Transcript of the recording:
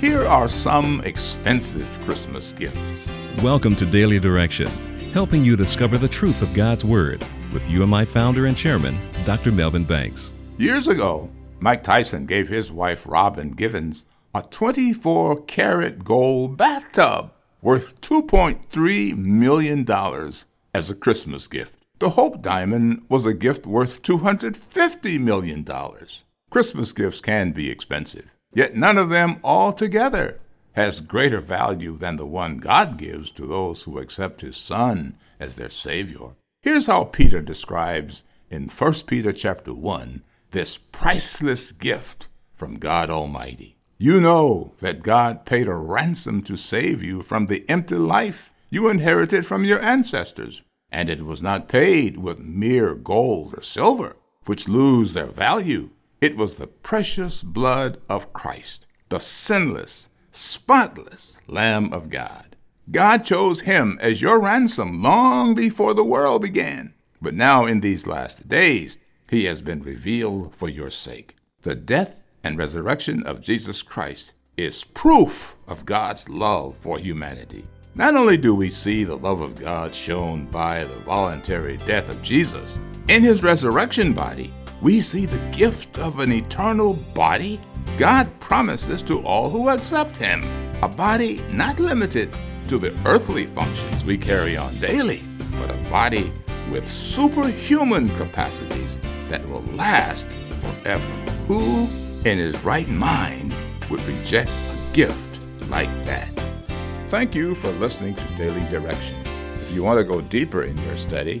Here are some expensive Christmas gifts. Welcome to Daily Direction, helping you discover the truth of God's Word with UMI founder and chairman, Dr. Melvin Banks. Years ago, Mike Tyson gave his wife Robin Givens a 24 karat gold bathtub worth $2.3 million as a Christmas gift. The Hope Diamond was a gift worth $250 million. Christmas gifts can be expensive, yet none of them altogether has greater value than the one God gives to those who accept His Son as their Savior. Here's how Peter describes in 1 Peter chapter 1 this priceless gift from God Almighty. You know that God paid a ransom to save you from the empty life you inherited from your ancestors and it was not paid with mere gold or silver, which lose their value. It was the precious blood of Christ, the sinless, spotless Lamb of God. God chose him as your ransom long before the world began. But now, in these last days, he has been revealed for your sake. The death and resurrection of Jesus Christ is proof of God's love for humanity. Not only do we see the love of God shown by the voluntary death of Jesus, in his resurrection body, we see the gift of an eternal body God promises to all who accept him. A body not limited to the earthly functions we carry on daily, but a body with superhuman capacities that will last forever. Who in his right mind would reject a gift like that? Thank you for listening to Daily Direction. If you want to go deeper in your study,